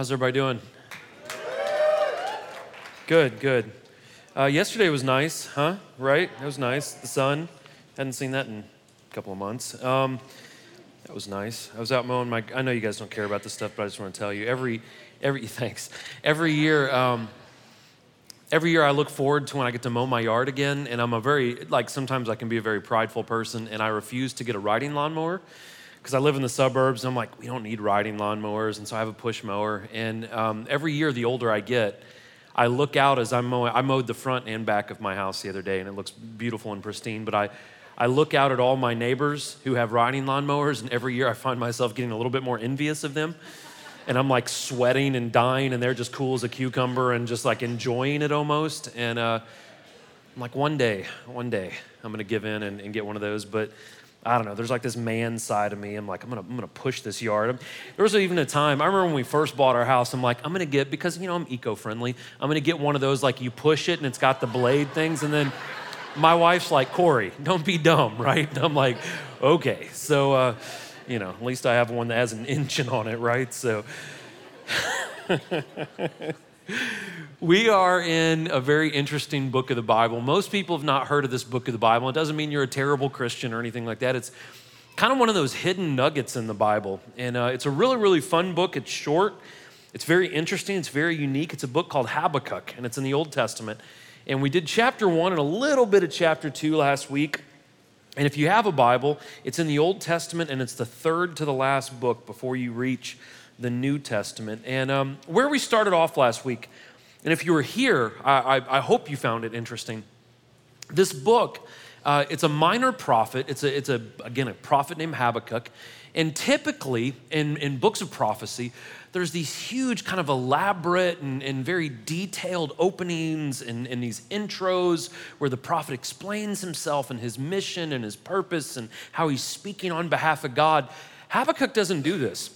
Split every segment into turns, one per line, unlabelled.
How's everybody doing? Good, good. Uh, yesterday was nice, huh? Right? It was nice. The sun. Hadn't seen that in a couple of months. Um, that was nice. I was out mowing my. I know you guys don't care about this stuff, but I just want to tell you every, every thanks. Every year, um, every year I look forward to when I get to mow my yard again, and I'm a very like sometimes I can be a very prideful person, and I refuse to get a riding lawnmower because I live in the suburbs, and I'm like, we don't need riding lawnmowers, and so I have a push mower. And um, every year, the older I get, I look out as I'm mowing. I mowed the front and back of my house the other day, and it looks beautiful and pristine. But I, I look out at all my neighbors who have riding lawnmowers, and every year I find myself getting a little bit more envious of them. And I'm like sweating and dying, and they're just cool as a cucumber and just like enjoying it almost. And uh, I'm like, one day, one day, I'm gonna give in and, and get one of those. But I don't know. There's like this man side of me. I'm like, I'm gonna, I'm gonna push this yard. There was even a time. I remember when we first bought our house. I'm like, I'm gonna get because you know I'm eco-friendly. I'm gonna get one of those like you push it and it's got the blade things. And then my wife's like, Corey, don't be dumb, right? And I'm like, okay. So, uh, you know, at least I have one that has an engine on it, right? So. we are in a very interesting book of the Bible. Most people have not heard of this book of the Bible. It doesn't mean you're a terrible Christian or anything like that. It's kind of one of those hidden nuggets in the Bible. And uh, it's a really, really fun book. It's short, it's very interesting, it's very unique. It's a book called Habakkuk, and it's in the Old Testament. And we did chapter one and a little bit of chapter two last week. And if you have a Bible, it's in the Old Testament and it's the third to the last book before you reach the New Testament. And um, where we started off last week, and if you were here, I, I, I hope you found it interesting. This book, uh, it's a minor prophet. It's a, it's a again a prophet named Habakkuk, and typically in, in books of prophecy, there's these huge kind of elaborate and, and very detailed openings and, and these intros where the prophet explains himself and his mission and his purpose and how he's speaking on behalf of God. Habakkuk doesn't do this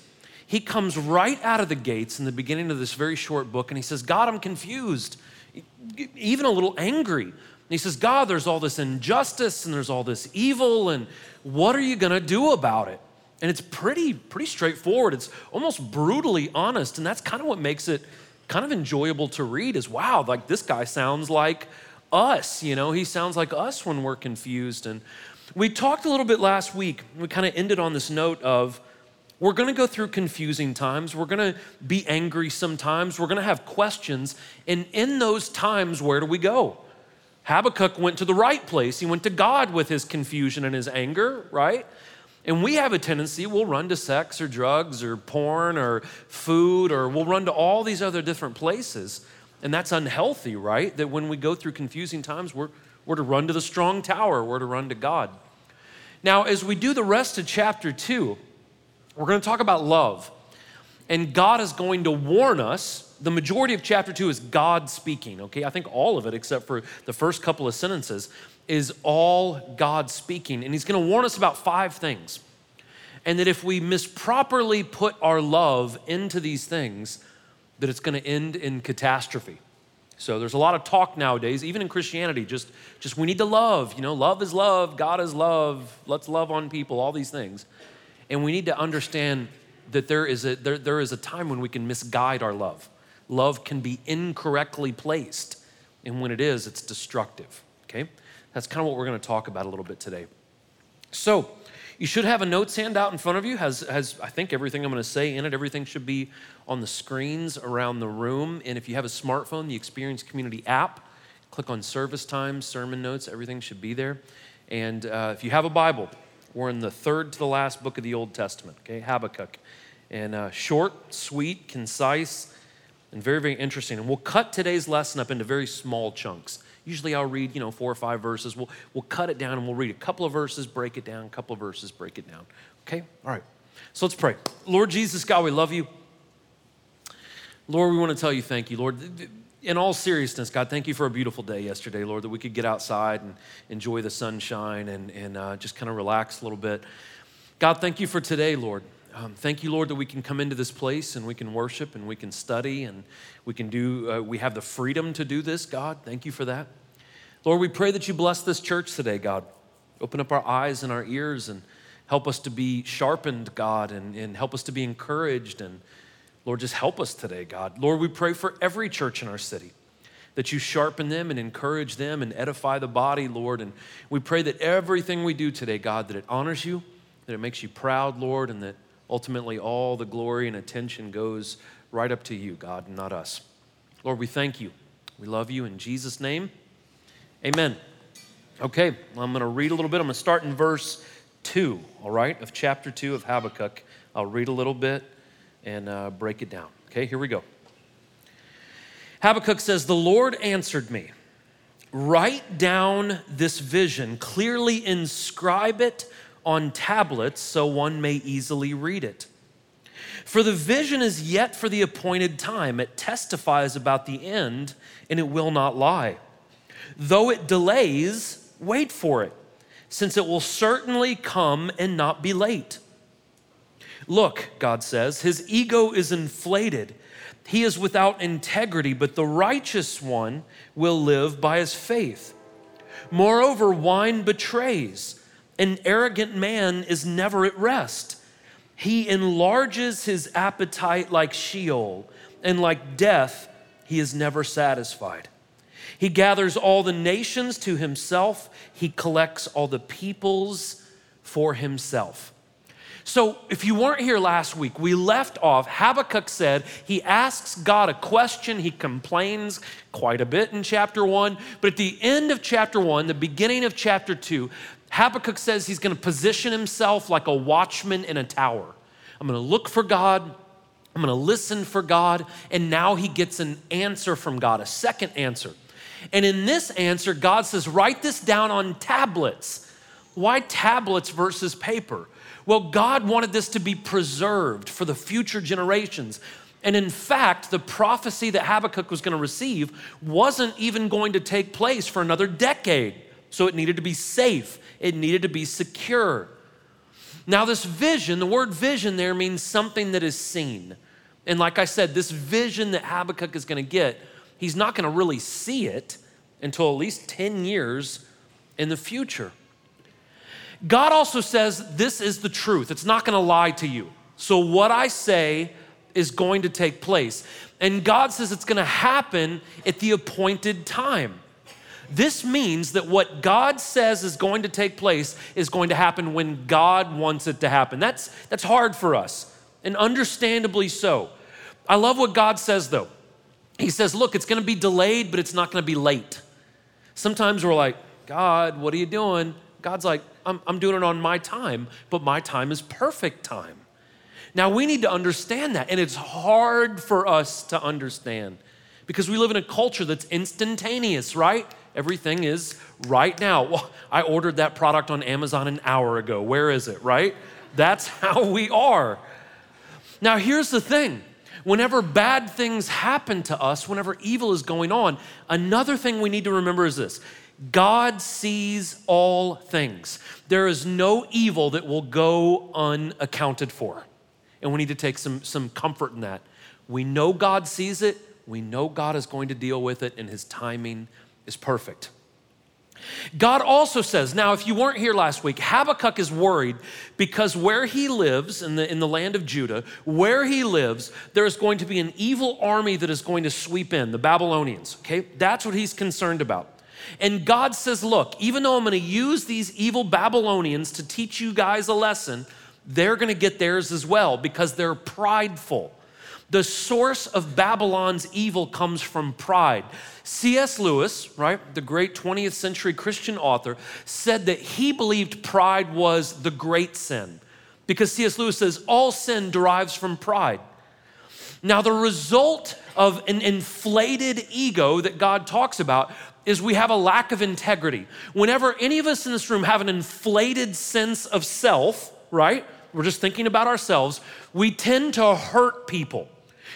he comes right out of the gates in the beginning of this very short book and he says, God, I'm confused, even a little angry. And he says, God, there's all this injustice and there's all this evil, and what are you gonna do about it? And it's pretty, pretty straightforward. It's almost brutally honest, and that's kind of what makes it kind of enjoyable to read is wow, like this guy sounds like us, you know, he sounds like us when we're confused. And we talked a little bit last week, we kind of ended on this note of we're going to go through confusing times. We're going to be angry sometimes. We're going to have questions. And in those times, where do we go? Habakkuk went to the right place. He went to God with his confusion and his anger, right? And we have a tendency, we'll run to sex or drugs or porn or food, or we'll run to all these other different places. And that's unhealthy, right? That when we go through confusing times, we're, we're to run to the strong tower, we're to run to God. Now, as we do the rest of chapter two, we're going to talk about love. And God is going to warn us. The majority of chapter two is God speaking, okay? I think all of it, except for the first couple of sentences, is all God speaking. And He's going to warn us about five things. And that if we misproperly put our love into these things, that it's going to end in catastrophe. So there's a lot of talk nowadays, even in Christianity, just, just we need to love. You know, love is love, God is love, let's love on people, all these things. And we need to understand that there is a, there, there is a time when we can misguide our love. Love can be incorrectly placed. And when it is, it's destructive. Okay? That's kind of what we're going to talk about a little bit today. So, you should have a notes handout in front of you. Has, has I think everything I'm going to say in it. Everything should be on the screens around the room. And if you have a smartphone, the Experience Community app, click on service times, sermon notes. Everything should be there. And uh, if you have a Bible, we're in the third to the last book of the Old Testament, okay, Habakkuk. And uh, short, sweet, concise, and very, very interesting. And we'll cut today's lesson up into very small chunks. Usually I'll read, you know, four or five verses. We'll, we'll cut it down and we'll read a couple of verses, break it down, a couple of verses, break it down. Okay? All right. So let's pray. Lord Jesus, God, we love you. Lord, we want to tell you thank you. Lord, in all seriousness, God, thank you for a beautiful day yesterday, Lord, that we could get outside and enjoy the sunshine and, and uh, just kind of relax a little bit. God, thank you for today, Lord. Um, thank you, Lord, that we can come into this place and we can worship and we can study and we can do, uh, we have the freedom to do this, God. Thank you for that. Lord, we pray that you bless this church today, God. Open up our eyes and our ears and help us to be sharpened, God, and, and help us to be encouraged and Lord, just help us today, God. Lord, we pray for every church in our city that you sharpen them and encourage them and edify the body, Lord. And we pray that everything we do today, God, that it honors you, that it makes you proud, Lord, and that ultimately all the glory and attention goes right up to you, God, and not us. Lord, we thank you. We love you in Jesus' name. Amen. Okay, I'm going to read a little bit. I'm going to start in verse 2, all right, of chapter 2 of Habakkuk. I'll read a little bit and uh, break it down. Okay, here we go. Habakkuk says, The Lord answered me. Write down this vision, clearly inscribe it on tablets so one may easily read it. For the vision is yet for the appointed time. It testifies about the end, and it will not lie. Though it delays, wait for it, since it will certainly come and not be late. Look, God says, his ego is inflated. He is without integrity, but the righteous one will live by his faith. Moreover, wine betrays. An arrogant man is never at rest. He enlarges his appetite like Sheol, and like death, he is never satisfied. He gathers all the nations to himself, he collects all the peoples for himself. So, if you weren't here last week, we left off. Habakkuk said he asks God a question. He complains quite a bit in chapter one. But at the end of chapter one, the beginning of chapter two, Habakkuk says he's going to position himself like a watchman in a tower. I'm going to look for God. I'm going to listen for God. And now he gets an answer from God, a second answer. And in this answer, God says, Write this down on tablets. Why tablets versus paper? Well, God wanted this to be preserved for the future generations. And in fact, the prophecy that Habakkuk was going to receive wasn't even going to take place for another decade. So it needed to be safe, it needed to be secure. Now, this vision, the word vision there means something that is seen. And like I said, this vision that Habakkuk is going to get, he's not going to really see it until at least 10 years in the future. God also says this is the truth. It's not going to lie to you. So, what I say is going to take place. And God says it's going to happen at the appointed time. This means that what God says is going to take place is going to happen when God wants it to happen. That's, that's hard for us, and understandably so. I love what God says, though. He says, Look, it's going to be delayed, but it's not going to be late. Sometimes we're like, God, what are you doing? God's like, I'm, I'm doing it on my time, but my time is perfect time. Now we need to understand that, and it's hard for us to understand because we live in a culture that's instantaneous, right? Everything is right now. Well, I ordered that product on Amazon an hour ago. Where is it, right? That's how we are. Now, here's the thing whenever bad things happen to us, whenever evil is going on, another thing we need to remember is this God sees all things. There is no evil that will go unaccounted for. And we need to take some, some comfort in that. We know God sees it, we know God is going to deal with it, and his timing is perfect. God also says, now, if you weren't here last week, Habakkuk is worried because where he lives in the, in the land of Judah, where he lives, there is going to be an evil army that is going to sweep in, the Babylonians, okay? That's what he's concerned about. And God says, Look, even though I'm going to use these evil Babylonians to teach you guys a lesson, they're going to get theirs as well because they're prideful. The source of Babylon's evil comes from pride. C.S. Lewis, right, the great 20th century Christian author, said that he believed pride was the great sin because C.S. Lewis says all sin derives from pride. Now, the result of an inflated ego that God talks about is we have a lack of integrity. Whenever any of us in this room have an inflated sense of self, right? We're just thinking about ourselves, we tend to hurt people.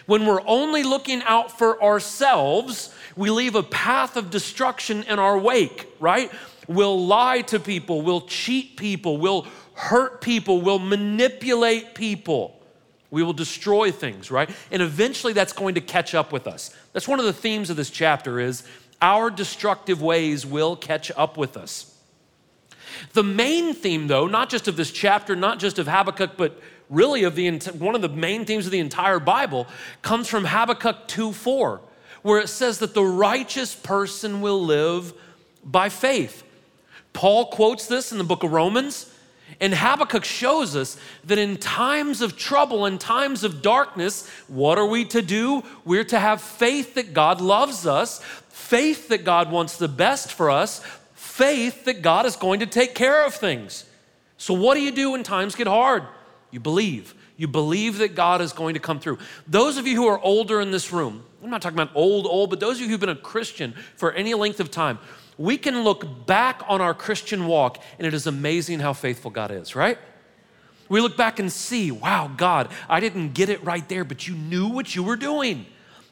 When we're only looking out for ourselves, we leave a path of destruction in our wake, right? We'll lie to people, we'll cheat people, we'll hurt people, we'll manipulate people. We will destroy things, right? And eventually that's going to catch up with us. That's one of the themes of this chapter is our destructive ways will catch up with us. The main theme, though, not just of this chapter, not just of Habakkuk, but really of the one of the main themes of the entire Bible comes from Habakkuk 2:4, where it says that the righteous person will live by faith. Paul quotes this in the book of Romans. And Habakkuk shows us that in times of trouble, in times of darkness, what are we to do? We're to have faith that God loves us, faith that God wants the best for us, faith that God is going to take care of things. So, what do you do when times get hard? You believe. You believe that God is going to come through. Those of you who are older in this room, I'm not talking about old, old, but those of you who've been a Christian for any length of time, we can look back on our Christian walk and it is amazing how faithful God is, right? We look back and see, wow, God, I didn't get it right there, but you knew what you were doing.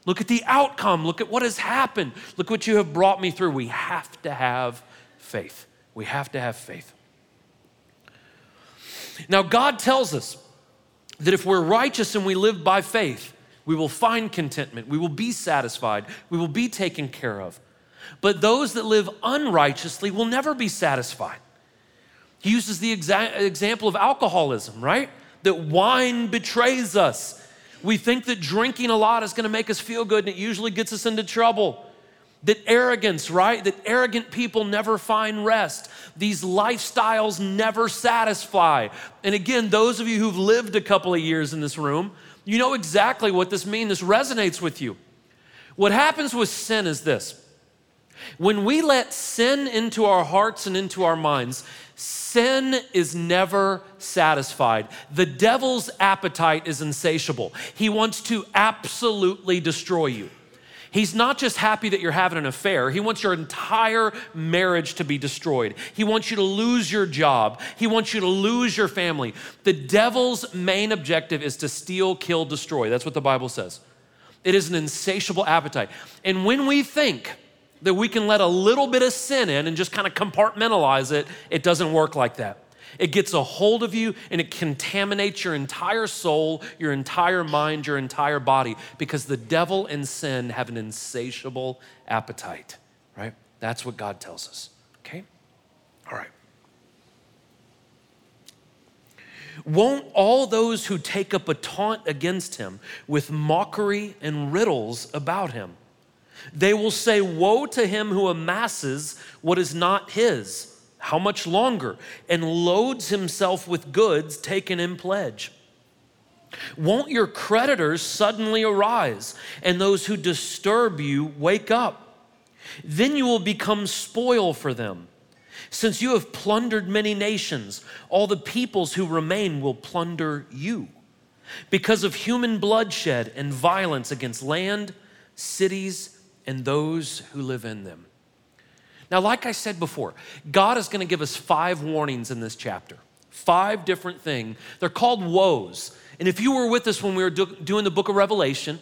Look at the outcome. Look at what has happened. Look what you have brought me through. We have to have faith. We have to have faith. Now, God tells us that if we're righteous and we live by faith, we will find contentment, we will be satisfied, we will be taken care of. But those that live unrighteously will never be satisfied. He uses the exa- example of alcoholism, right? That wine betrays us. We think that drinking a lot is going to make us feel good, and it usually gets us into trouble. That arrogance, right? That arrogant people never find rest. These lifestyles never satisfy. And again, those of you who've lived a couple of years in this room, you know exactly what this means. This resonates with you. What happens with sin is this when we let sin into our hearts and into our minds, sin is never satisfied. The devil's appetite is insatiable. He wants to absolutely destroy you. He's not just happy that you're having an affair. He wants your entire marriage to be destroyed. He wants you to lose your job. He wants you to lose your family. The devil's main objective is to steal, kill, destroy. That's what the Bible says. It is an insatiable appetite. And when we think that we can let a little bit of sin in and just kind of compartmentalize it, it doesn't work like that. It gets a hold of you and it contaminates your entire soul, your entire mind, your entire body because the devil and sin have an insatiable appetite, right? That's what God tells us, okay? All right. Won't all those who take up a taunt against him with mockery and riddles about him? They will say, Woe to him who amasses what is not his. How much longer? And loads himself with goods taken in pledge. Won't your creditors suddenly arise and those who disturb you wake up? Then you will become spoil for them. Since you have plundered many nations, all the peoples who remain will plunder you. Because of human bloodshed and violence against land, cities, and those who live in them. Now, like I said before, God is going to give us five warnings in this chapter. Five different things. They're called woes. And if you were with us when we were do- doing the book of Revelation,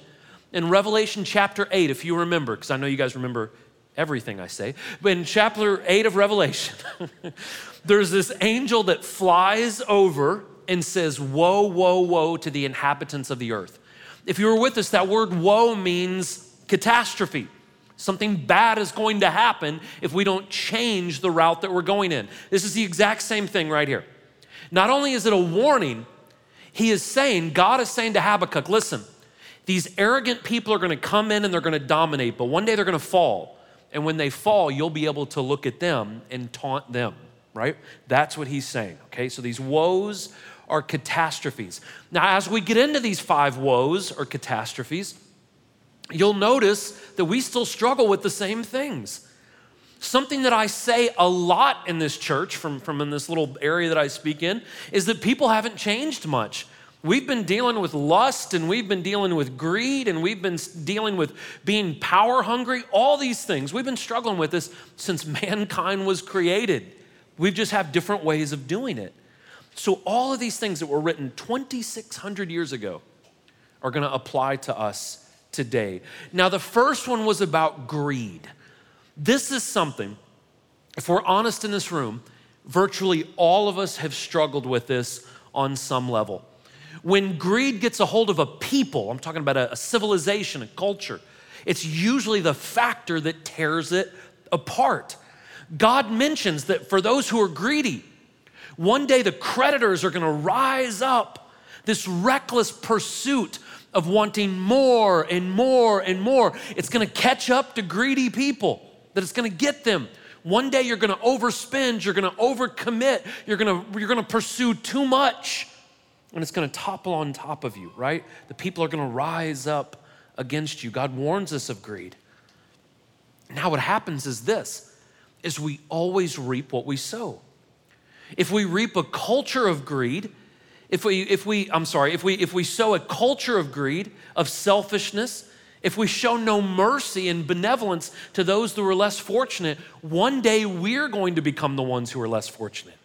in Revelation chapter 8, if you remember, because I know you guys remember everything I say, but in chapter 8 of Revelation, there's this angel that flies over and says, Woe, woe, woe to the inhabitants of the earth. If you were with us, that word woe means catastrophe. Something bad is going to happen if we don't change the route that we're going in. This is the exact same thing right here. Not only is it a warning, he is saying, God is saying to Habakkuk, listen, these arrogant people are going to come in and they're going to dominate, but one day they're going to fall. And when they fall, you'll be able to look at them and taunt them, right? That's what he's saying, okay? So these woes are catastrophes. Now, as we get into these five woes or catastrophes, you'll notice that we still struggle with the same things. Something that I say a lot in this church, from, from in this little area that I speak in, is that people haven't changed much. We've been dealing with lust and we've been dealing with greed and we've been dealing with being power hungry, all these things. We've been struggling with this since mankind was created. We just have different ways of doing it. So, all of these things that were written 2,600 years ago are going to apply to us today. Now, the first one was about greed. This is something, if we're honest in this room, virtually all of us have struggled with this on some level. When greed gets a hold of a people, I'm talking about a, a civilization, a culture, it's usually the factor that tears it apart. God mentions that for those who are greedy, one day the creditors are going to rise up This reckless pursuit of wanting more and more and more. It's gonna catch up to greedy people, that it's gonna get them. One day you're gonna overspend, you're gonna overcommit, you're gonna, you're gonna pursue too much, and it's gonna topple on top of you, right? The people are gonna rise up against you. God warns us of greed. Now what happens is this is we always reap what we sow. If we reap a culture of greed, if we, if we, I'm sorry, if we, if we sow a culture of greed, of selfishness, if we show no mercy and benevolence to those who are less fortunate, one day we're going to become the ones who are less fortunate.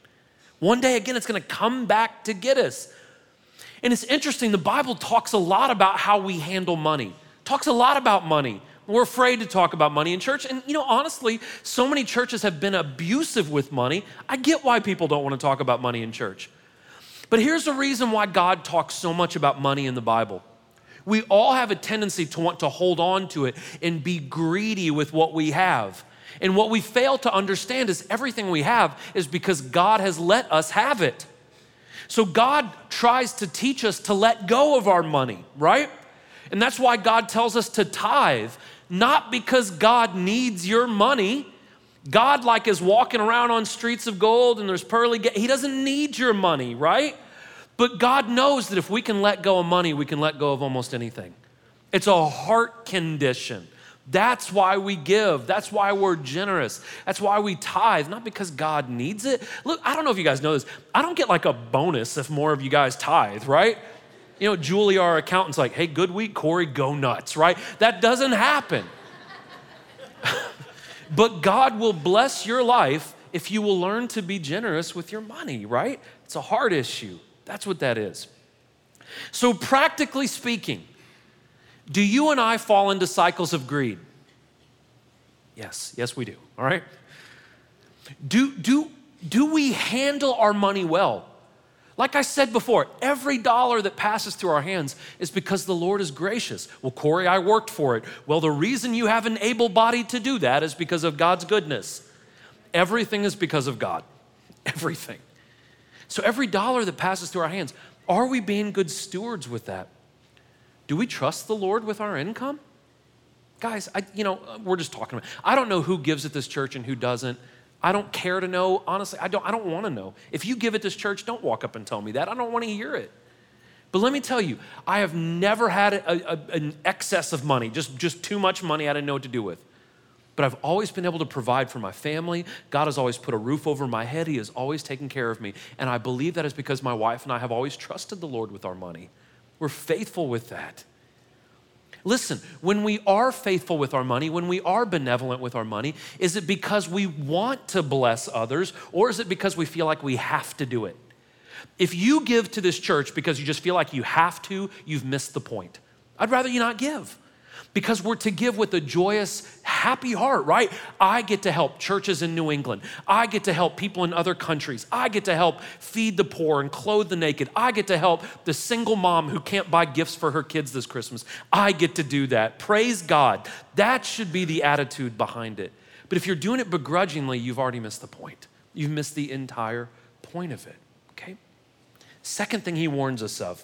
One day again, it's going to come back to get us. And it's interesting, the Bible talks a lot about how we handle money, talks a lot about money. We're afraid to talk about money in church. And, you know, honestly, so many churches have been abusive with money. I get why people don't want to talk about money in church. But here's the reason why God talks so much about money in the Bible. We all have a tendency to want to hold on to it and be greedy with what we have. And what we fail to understand is everything we have is because God has let us have it. So God tries to teach us to let go of our money, right? And that's why God tells us to tithe, not because God needs your money. God, like, is walking around on streets of gold and there's pearly gates. He doesn't need your money, right? But God knows that if we can let go of money, we can let go of almost anything. It's a heart condition. That's why we give. That's why we're generous. That's why we tithe, not because God needs it. Look, I don't know if you guys know this. I don't get like a bonus if more of you guys tithe, right? You know, Julie, our accountant's like, hey, good week, Corey, go nuts, right? That doesn't happen. but God will bless your life if you will learn to be generous with your money, right? It's a hard issue. That's what that is. So, practically speaking, do you and I fall into cycles of greed? Yes, yes, we do, all right? Do, do, do we handle our money well? Like I said before, every dollar that passes through our hands is because the Lord is gracious. Well, Corey, I worked for it. Well, the reason you have an able body to do that is because of God's goodness. Everything is because of God. Everything. So every dollar that passes through our hands, are we being good stewards with that? Do we trust the Lord with our income? Guys, I, you know, we're just talking about, I don't know who gives at this church and who doesn't. I don't care to know. Honestly, I don't, I don't want to know. If you give at this church, don't walk up and tell me that. I don't want to hear it. But let me tell you, I have never had a, a, an excess of money, just, just too much money I didn't know what to do with. But I've always been able to provide for my family. God has always put a roof over my head. He has always taken care of me. And I believe that is because my wife and I have always trusted the Lord with our money. We're faithful with that. Listen, when we are faithful with our money, when we are benevolent with our money, is it because we want to bless others or is it because we feel like we have to do it? If you give to this church because you just feel like you have to, you've missed the point. I'd rather you not give because we're to give with a joyous, happy heart, right? I get to help churches in New England. I get to help people in other countries. I get to help feed the poor and clothe the naked. I get to help the single mom who can't buy gifts for her kids this Christmas. I get to do that. Praise God. That should be the attitude behind it. But if you're doing it begrudgingly, you've already missed the point. You've missed the entire point of it, okay? Second thing he warns us of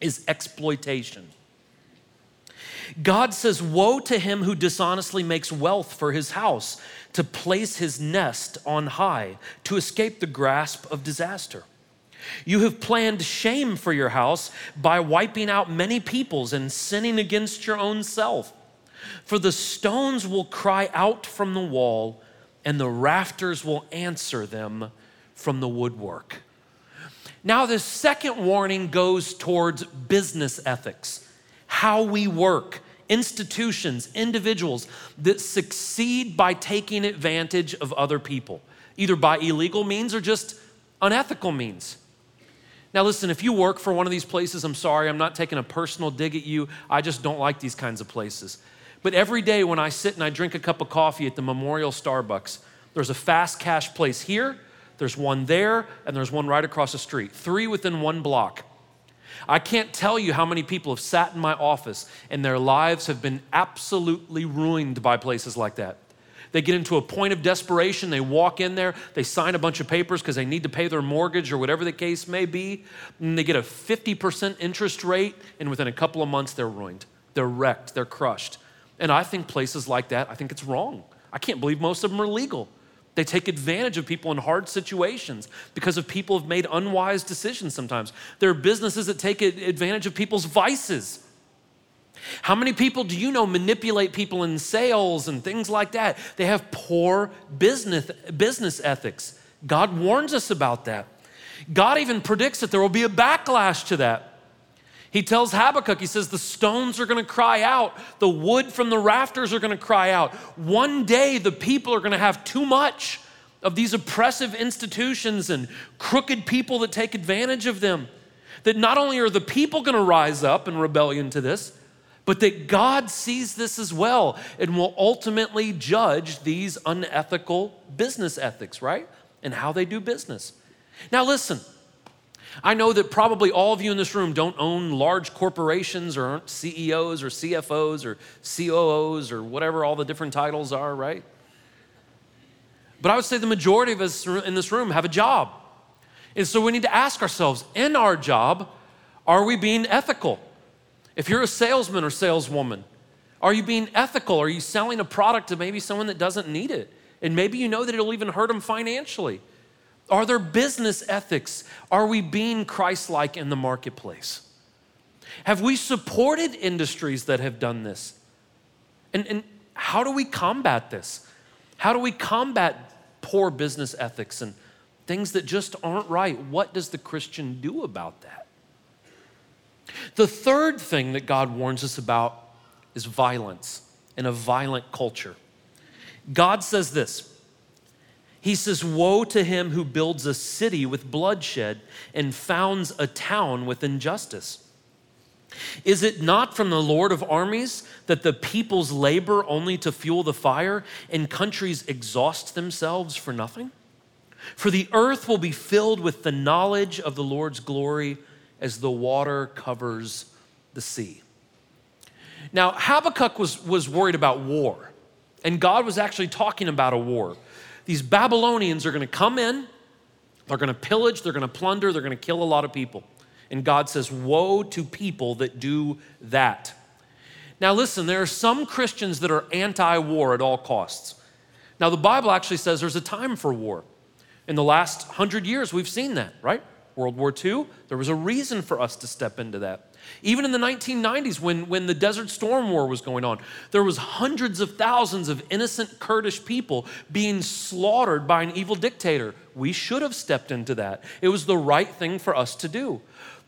is exploitation. God says, Woe to him who dishonestly makes wealth for his house, to place his nest on high, to escape the grasp of disaster. You have planned shame for your house by wiping out many peoples and sinning against your own self. For the stones will cry out from the wall, and the rafters will answer them from the woodwork. Now, the second warning goes towards business ethics how we work, institutions, individuals that succeed by taking advantage of other people, either by illegal means or just unethical means. Now, listen, if you work for one of these places, I'm sorry, I'm not taking a personal dig at you. I just don't like these kinds of places. But every day when I sit and I drink a cup of coffee at the Memorial Starbucks, there's a fast cash place here, there's one there, and there's one right across the street, three within one block. I can't tell you how many people have sat in my office and their lives have been absolutely ruined by places like that. They get into a point of desperation. They walk in there, they sign a bunch of papers because they need to pay their mortgage or whatever the case may be. And they get a 50% interest rate, and within a couple of months, they're ruined. They're wrecked, they're crushed. And I think places like that, I think it's wrong. I can't believe most of them are legal. They take advantage of people in hard situations because of people have made unwise decisions sometimes. There are businesses that take advantage of people's vices. How many people do you know manipulate people in sales and things like that? They have poor business, business ethics. God warns us about that. God even predicts that there will be a backlash to that. He tells Habakkuk, he says, the stones are to cry out, the wood from the rafters are to cry out. One day, the people are to have too much of these oppressive institutions and crooked people that take advantage of them. That not only are the people to rise up in rebellion to this, but that God sees this as well and will ultimately judge these unethical business ethics, right? And how they do business. Now, listen. I know that probably all of you in this room don't own large corporations or aren't CEOs or CFOs or COOs or whatever all the different titles are, right? But I would say the majority of us in this room have a job. And so we need to ask ourselves in our job, are we being ethical? If you're a salesman or saleswoman, are you being ethical? Are you selling a product to maybe someone that doesn't need it? And maybe you know that it'll even hurt them financially. Are there business ethics? Are we being Christ like in the marketplace? Have we supported industries that have done this? And, and how do we combat this? How do we combat poor business ethics and things that just aren't right? What does the Christian do about that? The third thing that God warns us about is violence and a violent culture. God says this he says, Woe to him who builds a city with bloodshed and founds a town with injustice. Is it not from the Lord of armies that the peoples labor only to fuel the fire and countries exhaust themselves for nothing? For the earth will be filled with the knowledge of the Lord's glory as the water covers the sea. Now, Habakkuk was, was worried about war, and God was actually talking about a war. These Babylonians are going to come in, they're going to pillage, they're going to plunder, they're going to kill a lot of people. And God says, Woe to people that do that. Now, listen, there are some Christians that are anti war at all costs. Now, the Bible actually says there's a time for war. In the last hundred years, we've seen that, right? World War II, there was a reason for us to step into that. Even in the 1990s, when, when the Desert Storm War was going on, there was hundreds of thousands of innocent Kurdish people being slaughtered by an evil dictator. We should have stepped into that. It was the right thing for us to do.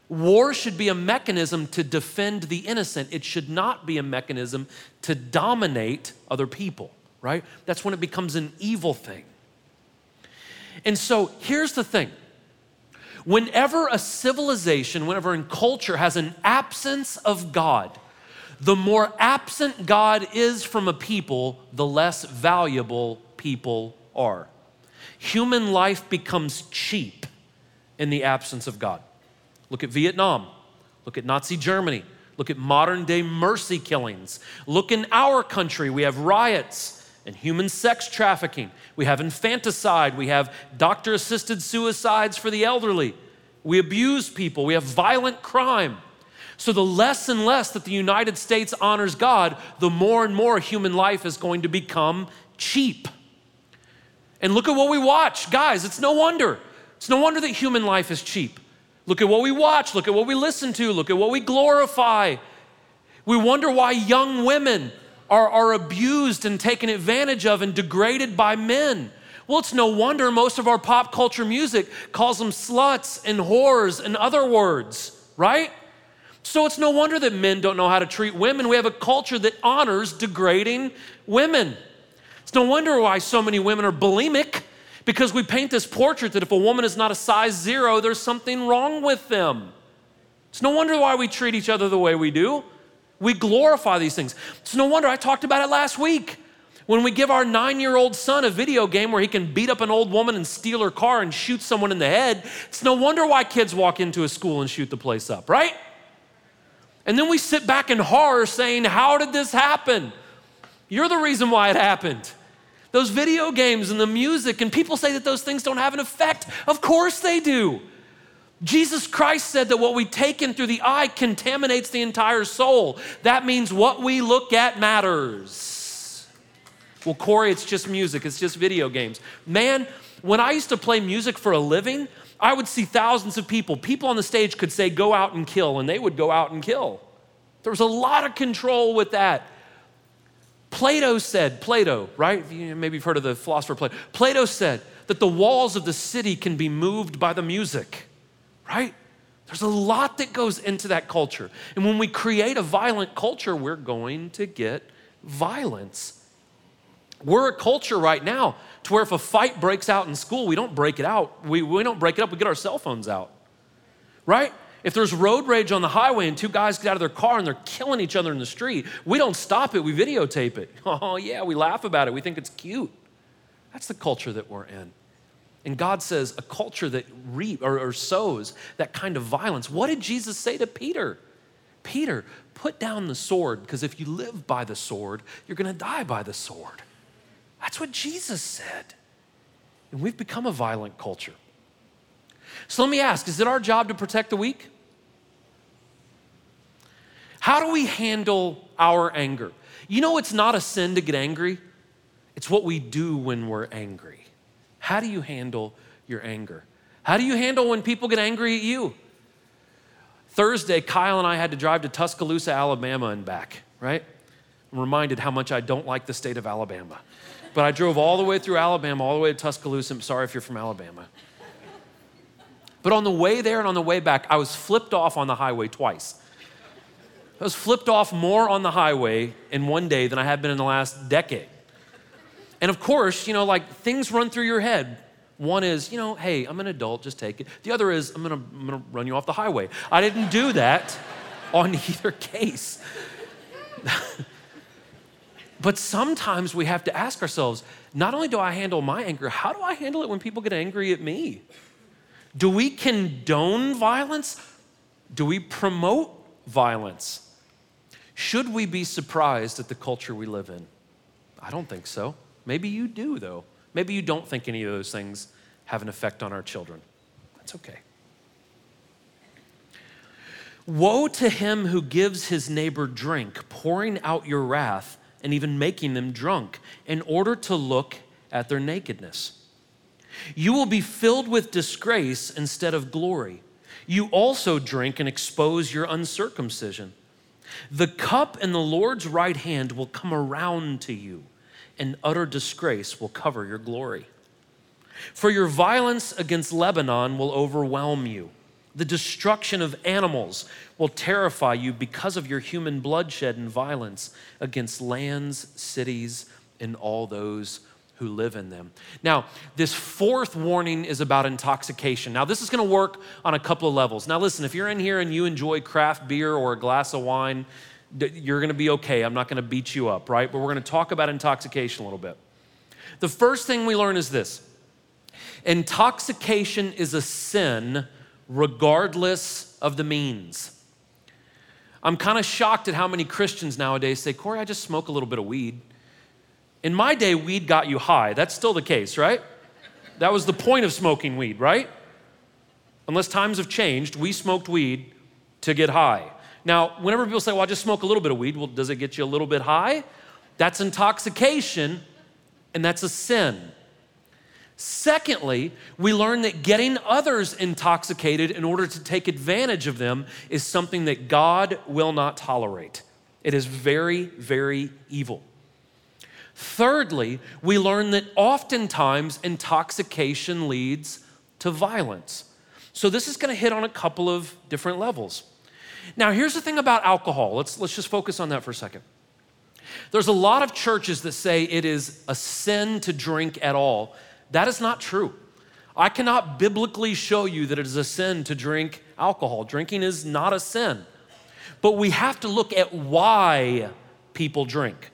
War should be a mechanism to defend the innocent. It should not be a mechanism to dominate other people, right? That's when it becomes an evil thing. And so here's the thing Whenever a civilization, whenever a culture has an absence of God, the more absent God is from a people, the less valuable people are. Human life becomes cheap in the absence of God. Look at Vietnam, look at Nazi Germany, look at modern day mercy killings. Look in our country, we have riots and human sex trafficking. We have infanticide. We have doctor assisted suicides for the elderly. We abuse people. We have violent crime. So, the less and less that the United States honors God, the more and more human life is going to become cheap. And look at what we watch. Guys, it's no wonder. It's no wonder that human life is cheap. Look at what we watch. Look at what we listen to. Look at what we glorify. We wonder why young women are, are abused and taken advantage of and degraded by men. Well, it's no wonder most of our pop culture music calls them sluts and whores and other words, right? So it's no wonder that men don't know how to treat women. We have a culture that honors degrading women. It's no wonder why so many women are bulimic because we paint this portrait that if a woman is not a size zero, there's something wrong with them. It's no wonder why we treat each other the way we do. We glorify these things. It's no wonder I talked about it last week. When we give our nine year old son a video game where he can beat up an old woman and steal her car and shoot someone in the head, it's no wonder why kids walk into a school and shoot the place up, right? And then we sit back in horror saying, How did this happen? You're the reason why it happened. those video games and the music, and people say that those things don't have an effect. Of course they do. Jesus Christ said that what we take in through the eye contaminates the entire soul. That means what we look at matters. Well, Corey, it's just music, it's just video games. Man, when I used to play music for a living, I would see thousands of people. People on the stage could say, Go out and kill, and they would go out and kill. There was a lot of control with that. Plato said, Plato, right? Maybe you've heard of the philosopher Plato. Plato said that the walls of the city can be moved by the music, right? There's a lot that goes into that culture. And when we create a violent culture, we're going to get violence. We're a culture right now to where if a fight breaks out in school, we don't break it out. We, we don't break it up, we get our cell phones out, right? If there's road rage on the highway and two guys get out of their car and they're killing each other in the street, we don't stop it, we videotape it. Oh, yeah, we laugh about it, we think it's cute. That's the culture that we're in. And God says a culture that reap or, or sows that kind of violence. What did Jesus say to Peter? Peter, put down the sword, because if you live by the sword, you're going to die by the sword. That's what Jesus said. And we've become a violent culture. So let me ask is it our job to protect the weak? How do we handle our anger? You know, it's not a sin to get angry, it's what we do when we're angry. How do you handle your anger? How do you handle when people get angry at you? Thursday, Kyle and I had to drive to Tuscaloosa, Alabama, and back, right? I'm reminded how much I don't like the state of Alabama. But I drove all the way through Alabama, all the way to Tuscaloosa. I'm sorry if you're from Alabama. But on the way there and on the way back, I was flipped off on the highway twice. I was flipped off more on the highway in one day than I have been in the last decade. And of course, you know, like things run through your head. One is, you know, hey, I'm an adult, just take it. The other is, I'm gonna, I'm gonna run you off the highway. I didn't do that on either case. but sometimes we have to ask ourselves not only do I handle my anger, how do I handle it when people get angry at me? Do we condone violence? Do we promote violence? Should we be surprised at the culture we live in? I don't think so. Maybe you do, though. Maybe you don't think any of those things have an effect on our children. That's okay. Woe to him who gives his neighbor drink, pouring out your wrath and even making them drunk, in order to look at their nakedness. You will be filled with disgrace instead of glory. You also drink and expose your uncircumcision. The cup in the Lord's right hand will come around to you, and utter disgrace will cover your glory. For your violence against Lebanon will overwhelm you. The destruction of animals will terrify you because of your human bloodshed and violence against lands, cities, and all those who live in them. Now, this fourth warning is about intoxication. Now, this is going to work on a couple of levels. Now, listen, if you're in here and you enjoy craft beer or a glass of wine, you're going to be okay. I'm not going to beat you up, right? But we're going to talk about intoxication a little bit. The first thing we learn is this intoxication is a sin regardless of the means. I'm kind of shocked at how many Christians nowadays say, Corey, I just smoke a little bit of weed. In my day, weed got you high. That's still the case, right? That was the point of smoking weed, right? Unless times have changed, we smoked weed to get high. Now, whenever people say, well, I just smoke a little bit of weed, well, does it get you a little bit high? That's intoxication, and that's a sin. Secondly, we learn that getting others intoxicated in order to take advantage of them is something that God will not tolerate. It is very, very evil. Thirdly, we learn that oftentimes intoxication leads to violence. So this is going to hit on a couple of different levels. Now, here's the thing about alcohol. Let's, let's just focus on that for a second. There's a lot of churches that say it is a sin to drink at all. That is not true. I cannot biblically show you that it is a sin to drink alcohol. Drinking is not a sin. But we have to look at why people drink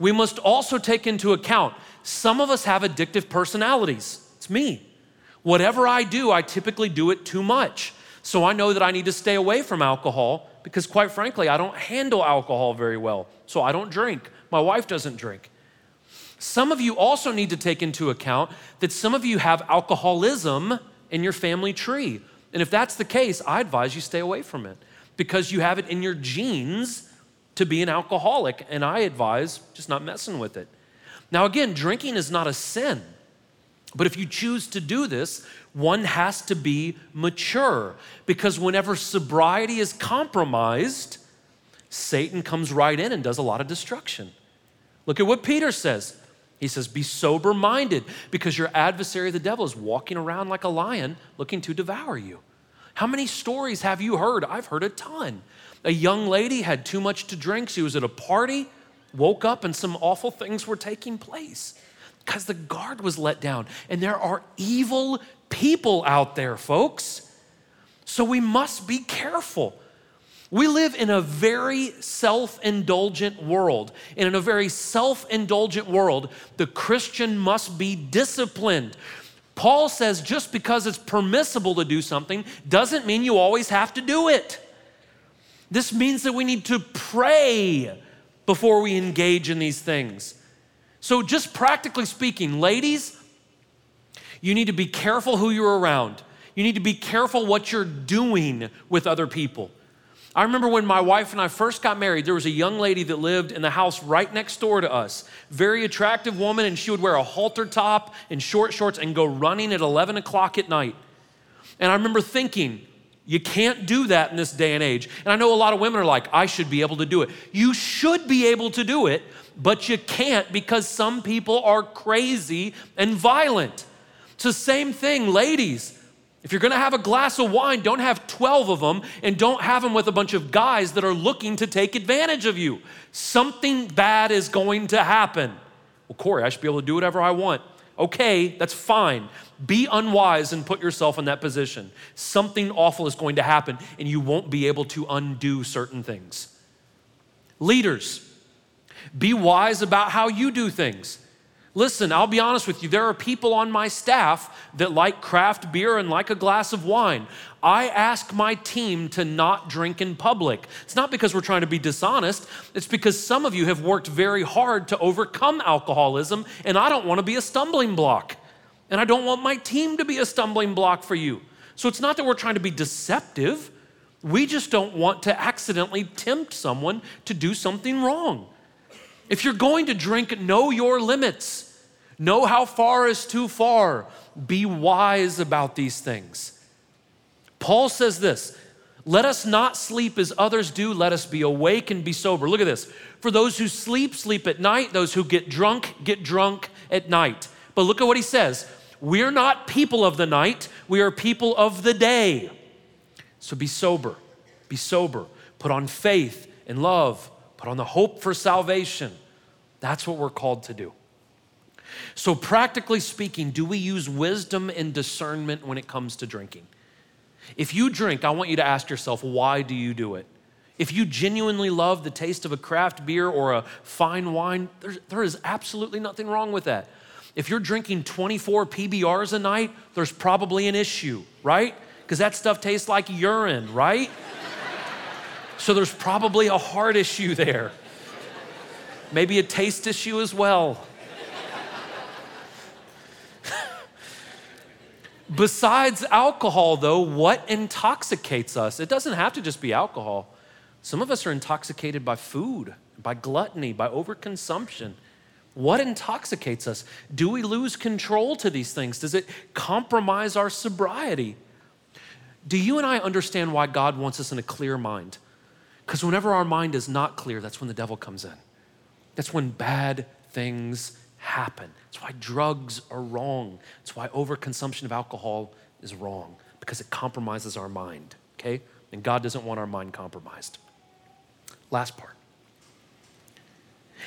we must also take into account some of us have addictive personalities. It's me. Whatever I do, I typically do it too much. So I know that I need to stay away from alcohol because, quite frankly, I don't handle alcohol very well. So I don't drink. My wife doesn't drink. Some of you also need to take into account that some of you have alcoholism in your family tree. And if that's the case, I advise you stay away from it because you have it in your genes to be an alcoholic. And I advise just not messing with it. Now, again, drinking is not a sin. But if you choose to do this, one has to be mature because whenever sobriety is compromised, Satan comes right in and does a lot of destruction. Look at what Peter says. He says, Be sober minded because your adversary, the devil, is walking around like a lion looking to devour you. How many stories have you heard? I've heard a ton. A young lady had too much to drink. She was at a party, woke up, and some awful things were taking place because the guard was let down. And there are evil people out there, folks. So we must be careful. We live in a very self indulgent world. And in a very self indulgent world, the Christian must be disciplined. Paul says just because it's permissible to do something doesn't mean you always have to do it. This means that we need to pray before we engage in these things. So, just practically speaking, ladies, you need to be careful who you're around. You need to be careful what you're doing with other people. I remember when my wife and I first got married, there was a young lady that lived in the house right next door to us. Very attractive woman, and she would wear a halter top and short shorts and go running at 11 o'clock at night. And I remember thinking, you can't do that in this day and age. And I know a lot of women are like, I should be able to do it. You should be able to do it, but you can't because some people are crazy and violent. It's the same thing, ladies. If you're gonna have a glass of wine, don't have 12 of them and don't have them with a bunch of guys that are looking to take advantage of you. Something bad is going to happen. Well, Corey, I should be able to do whatever I want. Okay, that's fine. Be unwise and put yourself in that position. Something awful is going to happen and you won't be able to undo certain things. Leaders, be wise about how you do things. Listen, I'll be honest with you. There are people on my staff that like craft beer and like a glass of wine. I ask my team to not drink in public. It's not because we're trying to be dishonest, it's because some of you have worked very hard to overcome alcoholism, and I don't want to be a stumbling block. And I don't want my team to be a stumbling block for you. So it's not that we're trying to be deceptive, we just don't want to accidentally tempt someone to do something wrong. If you're going to drink, know your limits. Know how far is too far. Be wise about these things. Paul says this let us not sleep as others do, let us be awake and be sober. Look at this. For those who sleep, sleep at night. Those who get drunk, get drunk at night. But look at what he says We're not people of the night, we are people of the day. So be sober, be sober. Put on faith and love, put on the hope for salvation. That's what we're called to do. So, practically speaking, do we use wisdom and discernment when it comes to drinking? If you drink, I want you to ask yourself, why do you do it? If you genuinely love the taste of a craft beer or a fine wine, there is absolutely nothing wrong with that. If you're drinking 24 PBRs a night, there's probably an issue, right? Because that stuff tastes like urine, right? So there's probably a heart issue there maybe a taste issue as well. Besides alcohol, though, what intoxicates us? It doesn't have to just be alcohol. Some of us are intoxicated by food, by gluttony, by overconsumption. What intoxicates us? Do we lose control to these things? Does it compromise our sobriety? Do you and I understand why God wants us in a clear mind? Because whenever our mind is not clear, that's when the devil comes in. That's when bad things happen. That's why drugs are wrong. That's why overconsumption of alcohol is wrong, because it compromises our mind, okay? And God doesn't want our mind compromised. Last part.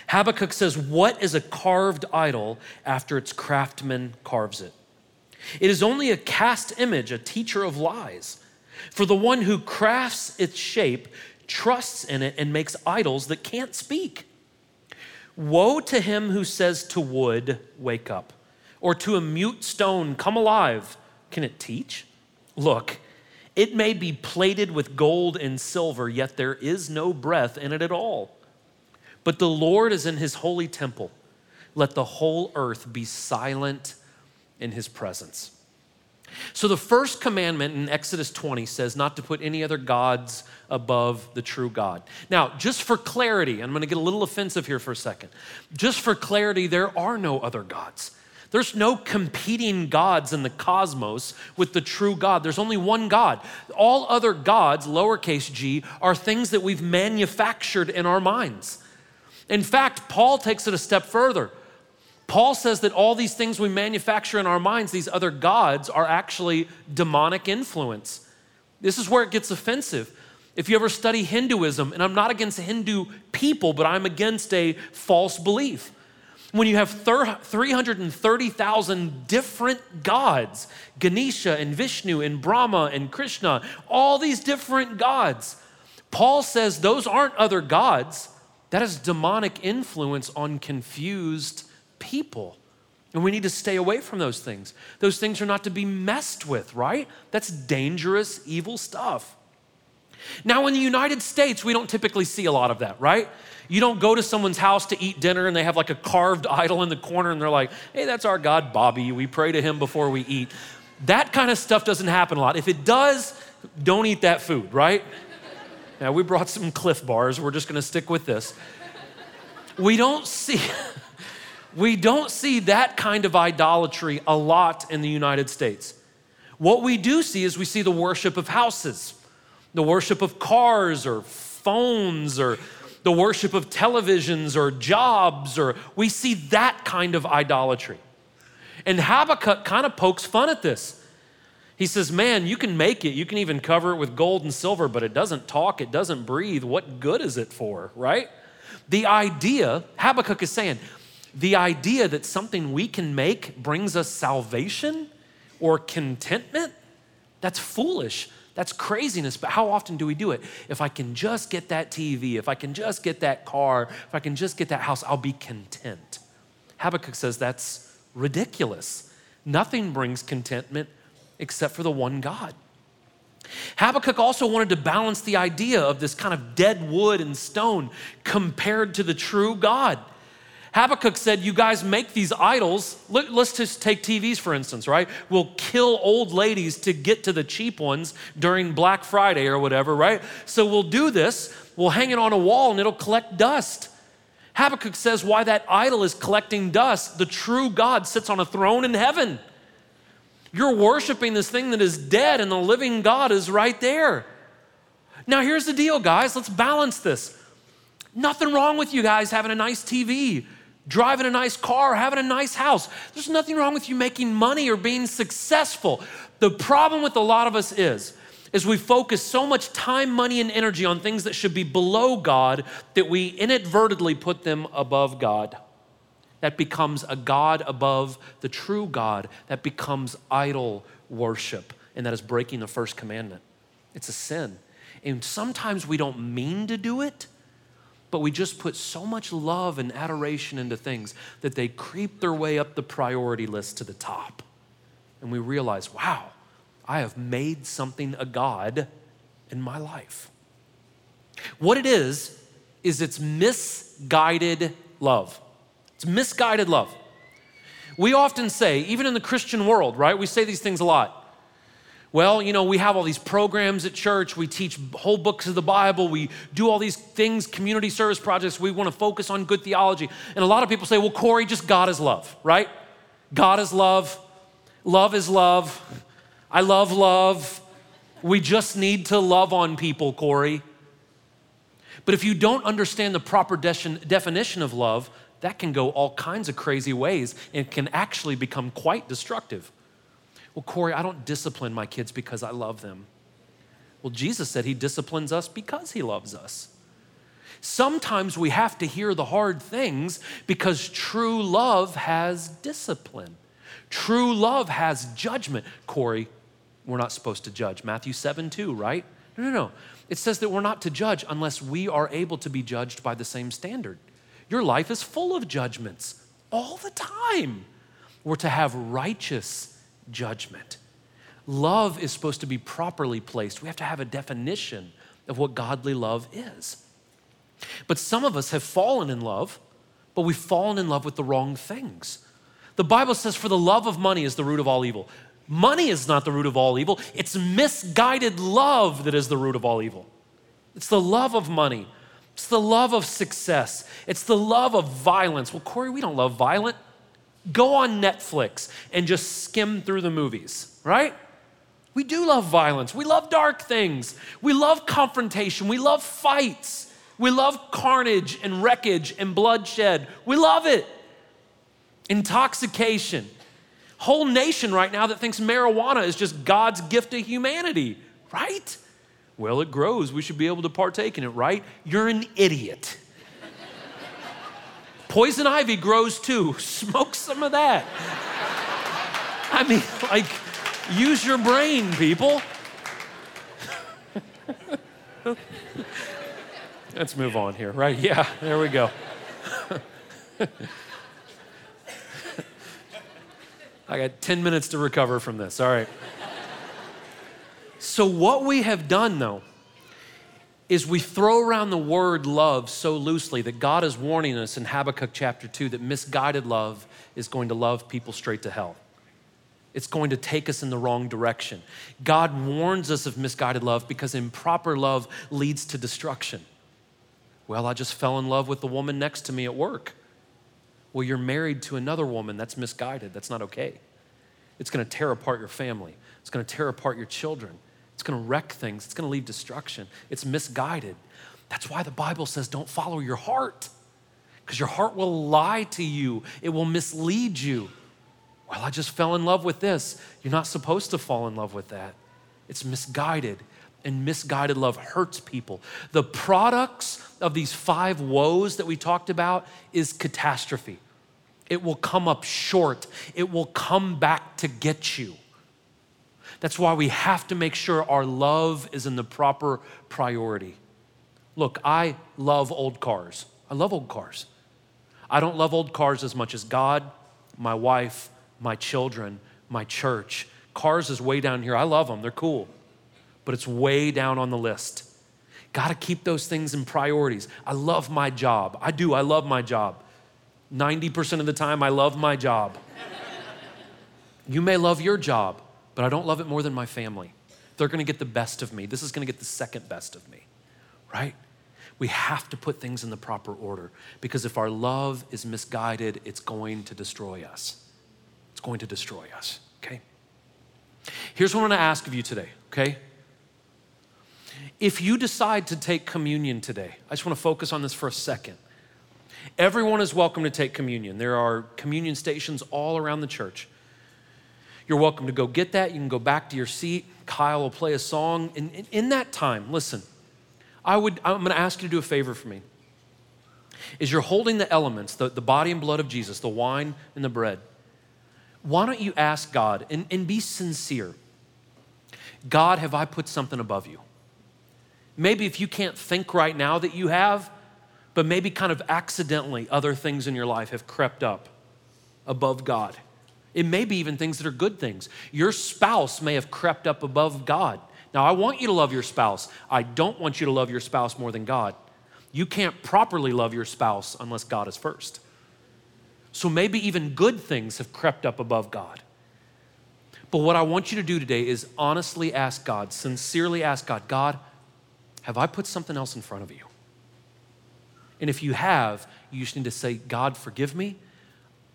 Habakkuk says, What is a carved idol after its craftsman carves it? It is only a cast image, a teacher of lies. For the one who crafts its shape trusts in it and makes idols that can't speak. Woe to him who says to wood, Wake up, or to a mute stone, Come alive. Can it teach? Look, it may be plated with gold and silver, yet there is no breath in it at all. But the Lord is in his holy temple. let the whole earth be silent in his presence. So, the first commandment in Exodus 20 says not to put any other gods above the true God. Now, just for clarity, I'm going to get a little offensive here for a second. Just for clarity, there are no other gods. There's no competing gods in the cosmos with the true God. There's only one God. All other gods, lowercase g, are things that we've manufactured in our minds. In fact, Paul takes it a step further. Paul says that all these things we manufacture in our minds, these other gods, are actually demonic influence. This is where it gets offensive. If you ever study Hinduism, and I'm not against Hindu people, but I'm against a false belief when you have 330,000 different gods Ganesha and Vishnu and Brahma and Krishna, all these different gods. Paul says those aren't other gods. That is demonic influence on confused people. And we need to stay away from those things. Those things are not to be messed with, right? That's dangerous, evil stuff. Now, in the United States, we don't typically see a lot of that, right? You don't go to someone's house to eat dinner and they have like a carved idol in the corner and they're like, hey, that's our God, Bobby. We pray to him before we eat. That kind of stuff doesn't happen a lot. If it does, don't eat that food, right? Now, we brought some Clif bars. We're just going to stick with this. We don't see. We don't see that kind of idolatry a lot in the United States. What we do see is we see the worship of houses, the worship of cars or phones or the worship of televisions or jobs, or we see that kind of idolatry. And Habakkuk kind of pokes fun at this. He says, Man, you can make it, you can even cover it with gold and silver, but it doesn't talk, it doesn't breathe. What good is it for, right? The idea, Habakkuk is saying, the idea that something we can make brings us salvation or contentment, that's foolish. That's craziness, but how often do we do it? If I can just get that TV, if I can just get that car, if I can just get that house, I'll be content. Habakkuk says that's ridiculous. Nothing brings contentment except for the one God. Habakkuk also wanted to balance the idea of this kind of dead wood and stone compared to the true God. Habakkuk said, You guys make these idols. Let's just take TVs, for instance, right? We'll kill old ladies to get to the cheap ones during Black Friday or whatever, right? So we'll do this. We'll hang it on a wall and it'll collect dust. Habakkuk says, Why that idol is collecting dust, the true God sits on a throne in heaven. You're worshiping this thing that is dead, and the living God is right there. Now, here's the deal, guys. Let's balance this. Nothing wrong with you guys having a nice TV driving a nice car, having a nice house. There's nothing wrong with you making money or being successful. The problem with a lot of us is is we focus so much time, money and energy on things that should be below God that we inadvertently put them above God. That becomes a God above the true God. That becomes idol worship and that is breaking the first commandment. It's a sin. And sometimes we don't mean to do it but we just put so much love and adoration into things that they creep their way up the priority list to the top. And we realize, wow, I have made something a God in my life. What it is, is it's misguided love. It's misguided love. We often say, even in the Christian world, right? We say these things a lot. Well, you know, we have all these programs at church. We teach whole books of the Bible. We do all these things, community service projects. We want to focus on good theology. And a lot of people say, well, Corey, just God is love, right? God is love. Love is love. I love love. We just need to love on people, Corey. But if you don't understand the proper de- definition of love, that can go all kinds of crazy ways and can actually become quite destructive. Well, Corey, I don't discipline my kids because I love them. Well, Jesus said he disciplines us because he loves us. Sometimes we have to hear the hard things because true love has discipline. True love has judgment. Corey, we're not supposed to judge. Matthew 7 2, right? No, no, no. It says that we're not to judge unless we are able to be judged by the same standard. Your life is full of judgments all the time. We're to have righteous judgment. Love is supposed to be properly placed. We have to have a definition of what godly love is. But some of us have fallen in love but we've fallen in love with the wrong things. The Bible says, For the love of money is the root of all evil. Money is not the root of all evil, it's misguided love that is the root of all evil. It's the love of money, it's the love of success, it's the love of violence. Well, Corey, we don't love violent. Go on Netflix and just skim through the movies, right? We do love violence. We love dark things. We love confrontation. We love fights. We love carnage and wreckage and bloodshed. We love it. Intoxication. Whole nation right now that thinks marijuana is just God's gift to humanity, right? Well, it grows. We should be able to partake in it, right? You're an idiot. Poison ivy grows too. Smoke some of that. I mean, like, use your brain, people. Let's move on here, right? Yeah, there we go. I got 10 minutes to recover from this. All right. So, what we have done though is we throw around the word love so loosely that God is warning us in Habakkuk chapter 2 that misguided love is going to love people straight to hell. It's going to take us in the wrong direction. God warns us of misguided love because improper love leads to destruction. Well, I just fell in love with the woman next to me at work. Well, you're married to another woman. That's misguided. That's not okay. It's going to tear apart your family, it's going to tear apart your children, it's going to wreck things, it's going to leave destruction. It's misguided. That's why the Bible says don't follow your heart, because your heart will lie to you, it will mislead you. Well, I just fell in love with this. You're not supposed to fall in love with that. It's misguided and misguided love hurts people. The products of these five woes that we talked about is catastrophe. It will come up short, it will come back to get you. That's why we have to make sure our love is in the proper priority. Look, I love old cars. I love old cars. I don't love old cars as much as God, my wife, my children, my church. Cars is way down here. I love them, they're cool but it's way down on the list. Got to keep those things in priorities. I love my job. I do. I love my job. 90% of the time, I love my job. you may love your job, but I don't love it more than my family. They're going to get the best of me. This is going to get the second best of me, right? We have to put things in the proper order because if our love is misguided, it's going to destroy us. It's going to destroy us, okay? Here's what I want to ask of you today, okay? If you decide to take communion today, I just want to focus on this for a second. Everyone is welcome to take communion. There are communion stations all around the church. You're welcome to go get that. You can go back to your seat. Kyle will play a song. And in that time, listen, I would, I'm going to ask you to do a favor for me. Is you're holding the elements, the, the body and blood of Jesus, the wine and the bread. Why don't you ask God and, and be sincere? God, have I put something above you? Maybe if you can't think right now that you have, but maybe kind of accidentally other things in your life have crept up above God. It may be even things that are good things. Your spouse may have crept up above God. Now, I want you to love your spouse. I don't want you to love your spouse more than God. You can't properly love your spouse unless God is first. So maybe even good things have crept up above God. But what I want you to do today is honestly ask God, sincerely ask God, God, have I put something else in front of you? And if you have, you just need to say, God, forgive me.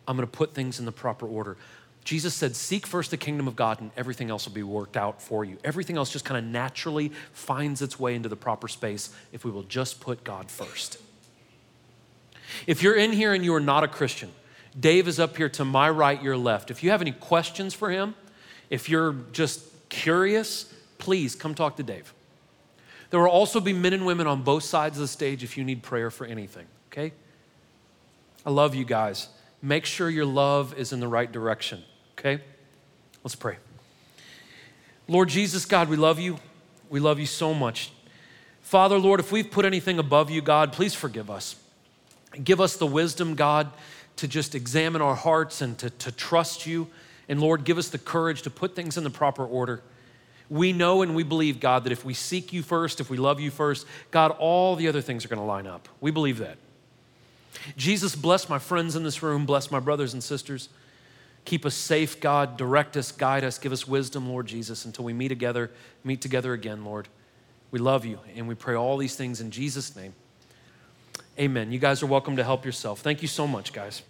I'm going to put things in the proper order. Jesus said, Seek first the kingdom of God, and everything else will be worked out for you. Everything else just kind of naturally finds its way into the proper space if we will just put God first. If you're in here and you are not a Christian, Dave is up here to my right, your left. If you have any questions for him, if you're just curious, please come talk to Dave. There will also be men and women on both sides of the stage if you need prayer for anything, okay? I love you guys. Make sure your love is in the right direction, okay? Let's pray. Lord Jesus, God, we love you. We love you so much. Father, Lord, if we've put anything above you, God, please forgive us. Give us the wisdom, God, to just examine our hearts and to, to trust you. And Lord, give us the courage to put things in the proper order. We know and we believe, God, that if we seek you first, if we love you first, God, all the other things are going to line up. We believe that. Jesus, bless my friends in this room, bless my brothers and sisters. Keep us safe, God. Direct us, guide us, give us wisdom, Lord Jesus, until we meet together, meet together again, Lord. We love you, and we pray all these things in Jesus' name. Amen. You guys are welcome to help yourself. Thank you so much, guys.